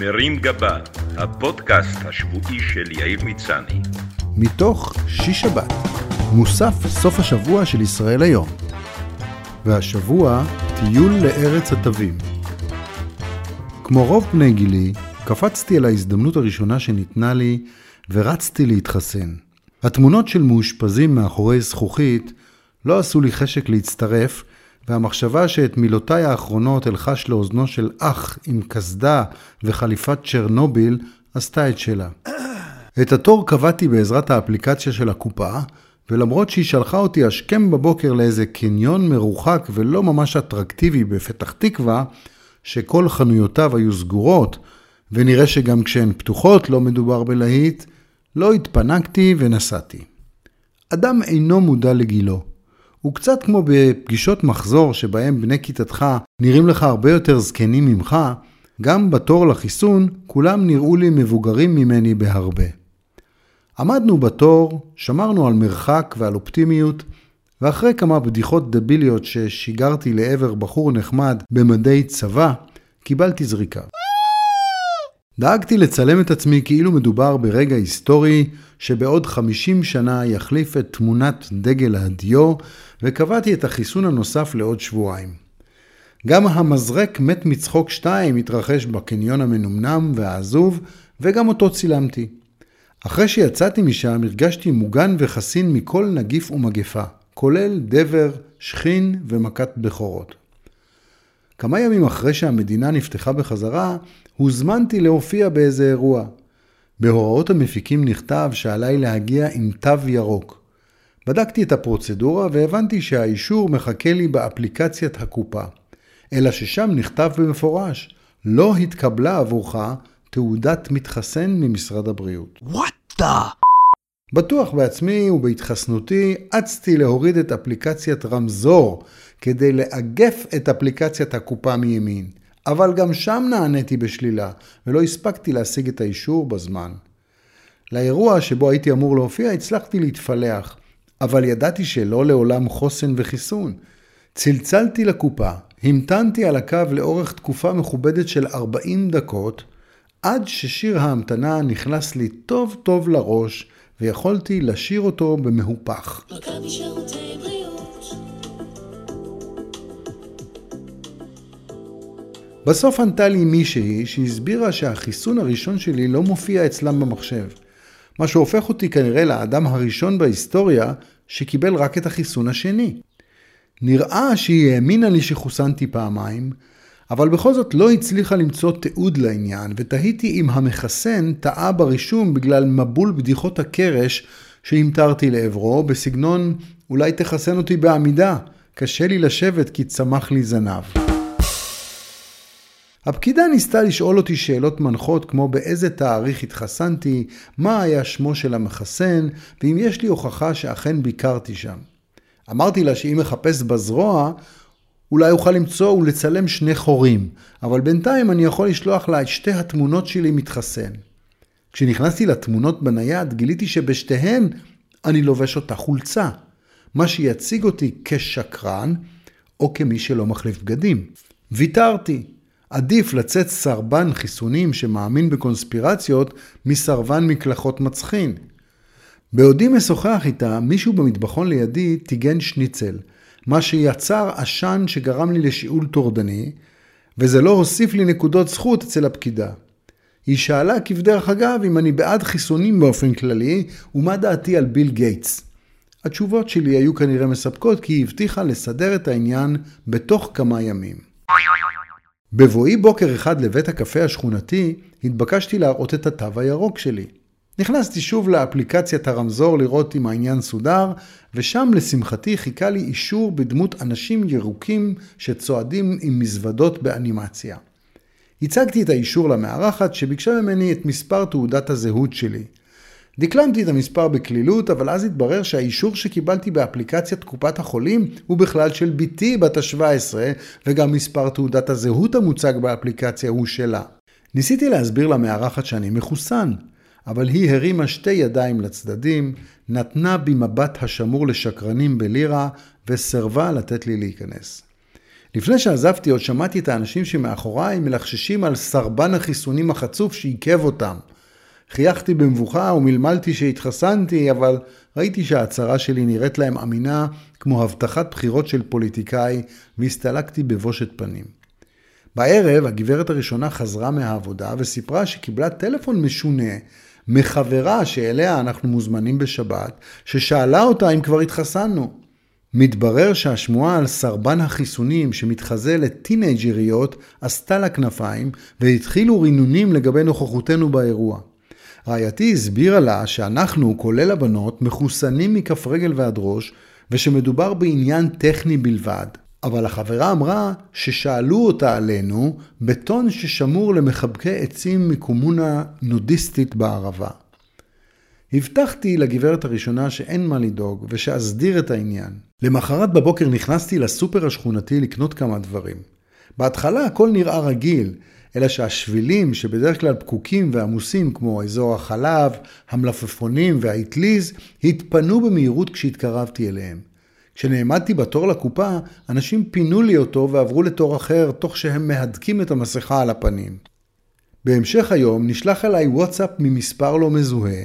מרים גבה, הפודקאסט השבועי של יאיר מצני. מתוך שיש שבת, מוסף סוף השבוע של ישראל היום. והשבוע, טיול לארץ התווים. כמו רוב בני גילי, קפצתי על ההזדמנות הראשונה שניתנה לי ורצתי להתחסן. התמונות של מאושפזים מאחורי זכוכית לא עשו לי חשק להצטרף, והמחשבה שאת מילותיי האחרונות אלחש לאוזנו של אח עם קסדה וחליפת צ'רנוביל עשתה את שלה. את התור קבעתי בעזרת האפליקציה של הקופה, ולמרות שהיא שלחה אותי השכם בבוקר לאיזה קניון מרוחק ולא ממש אטרקטיבי בפתח תקווה, שכל חנויותיו היו סגורות, ונראה שגם כשהן פתוחות לא מדובר בלהיט, לא התפנקתי ונסעתי. אדם אינו מודע לגילו. הוא קצת כמו בפגישות מחזור שבהם בני כיתתך נראים לך הרבה יותר זקנים ממך, גם בתור לחיסון כולם נראו לי מבוגרים ממני בהרבה. עמדנו בתור, שמרנו על מרחק ועל אופטימיות, ואחרי כמה בדיחות דביליות ששיגרתי לעבר בחור נחמד במדי צבא, קיבלתי זריקה. דאגתי לצלם את עצמי כאילו מדובר ברגע היסטורי שבעוד 50 שנה יחליף את תמונת דגל הדיו, וקבעתי את החיסון הנוסף לעוד שבועיים. גם המזרק מת מצחוק 2 התרחש בקניון המנומנם והעזוב, וגם אותו צילמתי. אחרי שיצאתי משם הרגשתי מוגן וחסין מכל נגיף ומגפה, כולל דבר, שכין ומכת בכורות. כמה ימים אחרי שהמדינה נפתחה בחזרה, הוזמנתי להופיע באיזה אירוע. בהוראות המפיקים נכתב שעליי להגיע עם תו ירוק. בדקתי את הפרוצדורה והבנתי שהאישור מחכה לי באפליקציית הקופה. אלא ששם נכתב במפורש, לא התקבלה עבורך תעודת מתחסן ממשרד הבריאות. What the? בטוח בעצמי ובהתחסנותי, אצתי להוריד את אפליקציית רמזור כדי לאגף את אפליקציית הקופה מימין. אבל גם שם נעניתי בשלילה, ולא הספקתי להשיג את האישור בזמן. לאירוע שבו הייתי אמור להופיע הצלחתי להתפלח, אבל ידעתי שלא לעולם חוסן וחיסון. צלצלתי לקופה, המתנתי על הקו לאורך תקופה מכובדת של 40 דקות, עד ששיר ההמתנה נכנס לי טוב טוב לראש, ויכולתי לשיר אותו במהופך. מכבי שירותי בסוף ענתה לי מישהי שהסבירה שהחיסון הראשון שלי לא מופיע אצלם במחשב. מה שהופך אותי כנראה לאדם הראשון בהיסטוריה שקיבל רק את החיסון השני. נראה שהיא האמינה לי שחוסנתי פעמיים, אבל בכל זאת לא הצליחה למצוא תיעוד לעניין, ותהיתי אם המחסן טעה ברישום בגלל מבול בדיחות הקרש שהמטרתי לעברו, בסגנון אולי תחסן אותי בעמידה, קשה לי לשבת כי צמח לי זנב. הפקידה ניסתה לשאול אותי שאלות מנחות כמו באיזה תאריך התחסנתי, מה היה שמו של המחסן, ואם יש לי הוכחה שאכן ביקרתי שם. אמרתי לה שאם אחפש בזרוע, אולי אוכל למצוא ולצלם שני חורים, אבל בינתיים אני יכול לשלוח לה את שתי התמונות שלי מתחסן. כשנכנסתי לתמונות בנייד, גיליתי שבשתיהן אני לובש אותה חולצה, מה שיציג אותי כשקרן או כמי שלא מחליף בגדים. ויתרתי. עדיף לצאת סרבן חיסונים שמאמין בקונספירציות מסרבן מקלחות מצחין. בעודי משוחח איתה, מישהו במטבחון לידי טיגן שניצל, מה שיצר עשן שגרם לי לשיעול טורדני, וזה לא הוסיף לי נקודות זכות אצל הפקידה. היא שאלה כבדרך אגב אם אני בעד חיסונים באופן כללי, ומה דעתי על ביל גייטס. התשובות שלי היו כנראה מספקות כי היא הבטיחה לסדר את העניין בתוך כמה ימים. בבואי בוקר אחד לבית הקפה השכונתי, התבקשתי להראות את התו הירוק שלי. נכנסתי שוב לאפליקציית הרמזור לראות אם העניין סודר, ושם לשמחתי חיכה לי אישור בדמות אנשים ירוקים שצועדים עם מזוודות באנימציה. הצגתי את האישור למארחת שביקשה ממני את מספר תעודת הזהות שלי. דקלמתי את המספר בקלילות, אבל אז התברר שהאישור שקיבלתי באפליקציית קופת החולים הוא בכלל של בתי בת ה-17, וגם מספר תעודת הזהות המוצג באפליקציה הוא שלה. ניסיתי להסביר למארחת שאני מחוסן, אבל היא הרימה שתי ידיים לצדדים, נתנה בי מבט השמור לשקרנים בלירה, וסרבה לתת לי להיכנס. לפני שעזבתי עוד שמעתי את האנשים שמאחוריי מלחששים על סרבן החיסונים החצוף שעיכב אותם. חייכתי במבוכה ומלמלתי שהתחסנתי, אבל ראיתי שההצהרה שלי נראית להם אמינה כמו הבטחת בחירות של פוליטיקאי, והסתלקתי בבושת פנים. בערב הגברת הראשונה חזרה מהעבודה וסיפרה שקיבלה טלפון משונה מחברה שאליה אנחנו מוזמנים בשבת, ששאלה אותה אם כבר התחסנו. מתברר שהשמועה על סרבן החיסונים שמתחזה לטינג'ריות עשתה לה כנפיים והתחילו רינונים לגבי נוכחותנו באירוע. רעייתי הסבירה לה שאנחנו, כולל הבנות, מחוסנים מכף רגל ועד ראש ושמדובר בעניין טכני בלבד. אבל החברה אמרה ששאלו אותה עלינו בטון ששמור למחבקי עצים מקומונה נודיסטית בערבה. הבטחתי לגברת הראשונה שאין מה לדאוג ושאסדיר את העניין. למחרת בבוקר נכנסתי לסופר השכונתי לקנות כמה דברים. בהתחלה הכל נראה רגיל, אלא שהשבילים שבדרך כלל פקוקים ועמוסים כמו אזור החלב, המלפפונים והאטליז, התפנו במהירות כשהתקרבתי אליהם. כשנעמדתי בתור לקופה, אנשים פינו לי אותו ועברו לתור אחר, תוך שהם מהדקים את המסכה על הפנים. בהמשך היום נשלח אליי וואטסאפ ממספר לא מזוהה,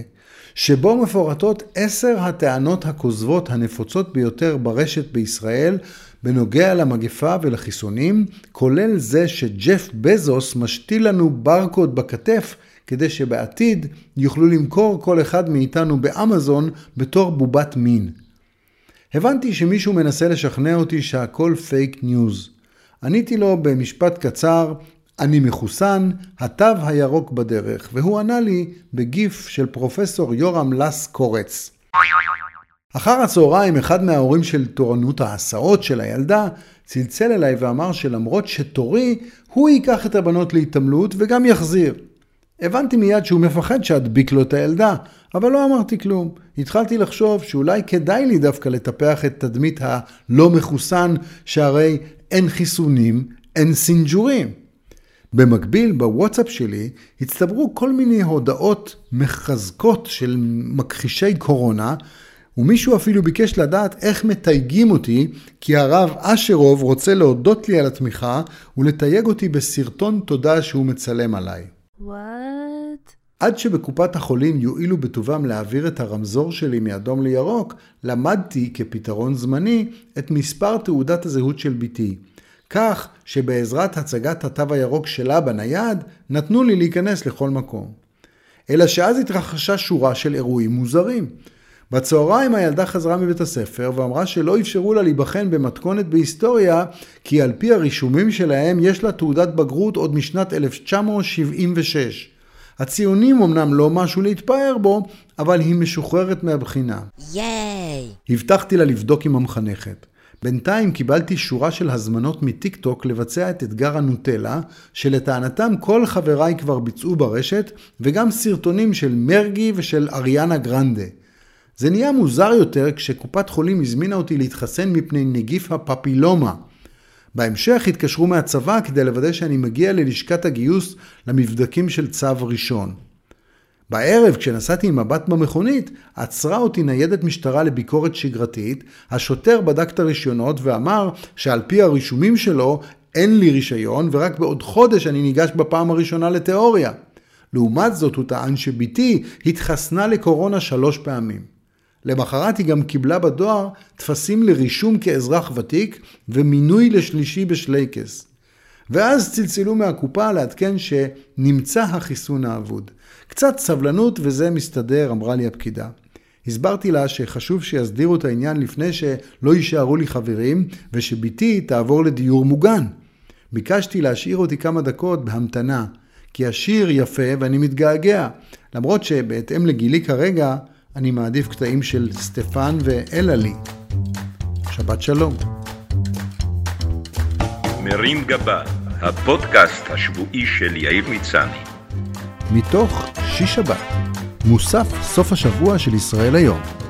שבו מפורטות עשר הטענות הכוזבות הנפוצות ביותר ברשת בישראל בנוגע למגפה ולחיסונים, כולל זה שג'ף בזוס משתיל לנו ברקוד בכתף כדי שבעתיד יוכלו למכור כל אחד מאיתנו באמזון בתור בובת מין. הבנתי שמישהו מנסה לשכנע אותי שהכל פייק ניוז. עניתי לו במשפט קצר, אני מחוסן, התו הירוק בדרך, והוא ענה לי בגיף של פרופסור יורם לס קורץ. אחר הצהריים אחד מההורים של תורנות ההסעות של הילדה צלצל אליי ואמר שלמרות שתורי, הוא ייקח את הבנות להתעמלות וגם יחזיר. הבנתי מיד שהוא מפחד שאדביק לו את הילדה, אבל לא אמרתי כלום. התחלתי לחשוב שאולי כדאי לי דווקא לטפח את תדמית הלא מחוסן, שהרי אין חיסונים, אין סינג'ורים. במקביל, בוואטסאפ שלי הצטברו כל מיני הודעות מחזקות של מכחישי קורונה, ומישהו אפילו ביקש לדעת איך מתייגים אותי, כי הרב אשרוב רוצה להודות לי על התמיכה ולתייג אותי בסרטון תודה שהוא מצלם עליי. What? עד שבקופת החולים יואילו בטובם להעביר את הרמזור שלי מאדום לירוק, למדתי כפתרון זמני את מספר תעודת הזהות של בתי. כך שבעזרת הצגת התו הירוק שלה בנייד, נתנו לי להיכנס לכל מקום. אלא שאז התרחשה שורה של אירועים מוזרים. בצהריים הילדה חזרה מבית הספר ואמרה שלא אפשרו לה להיבחן במתכונת בהיסטוריה, כי על פי הרישומים שלהם יש לה תעודת בגרות עוד משנת 1976. הציונים אמנם לא משהו להתפאר בו, אבל היא משוחררת מהבחינה. ייי! הבטחתי לה לבדוק עם המחנכת. בינתיים קיבלתי שורה של הזמנות מטיק טוק לבצע את אתגר הנוטלה, שלטענתם כל חבריי כבר ביצעו ברשת, וגם סרטונים של מרגי ושל אריאנה גרנדה. זה נהיה מוזר יותר כשקופת חולים הזמינה אותי להתחסן מפני נגיף הפפילומה. בהמשך התקשרו מהצבא כדי לוודא שאני מגיע ללשכת הגיוס למבדקים של צו ראשון. בערב, כשנסעתי עם מבט במכונית, עצרה אותי ניידת משטרה לביקורת שגרתית, השוטר בדק את הרישיונות ואמר שעל פי הרישומים שלו אין לי רישיון ורק בעוד חודש אני ניגש בפעם הראשונה לתיאוריה. לעומת זאת הוא טען שבתי התחסנה לקורונה שלוש פעמים. למחרת היא גם קיבלה בדואר טפסים לרישום כאזרח ותיק ומינוי לשלישי בשלייקס. ואז צלצלו מהקופה לעדכן שנמצא החיסון האבוד. קצת סבלנות וזה מסתדר, אמרה לי הפקידה. הסברתי לה שחשוב שיסדירו את העניין לפני שלא יישארו לי חברים, ושבתי תעבור לדיור מוגן. ביקשתי להשאיר אותי כמה דקות בהמתנה, כי השיר יפה ואני מתגעגע, למרות שבהתאם לגילי כרגע, אני מעדיף קטעים של סטפן ואלעלי. שבת שלום. מרים גבה, הפודקאסט השבועי של יאיר מצני. מתוך שיש שבת, מוסף סוף השבוע של ישראל היום.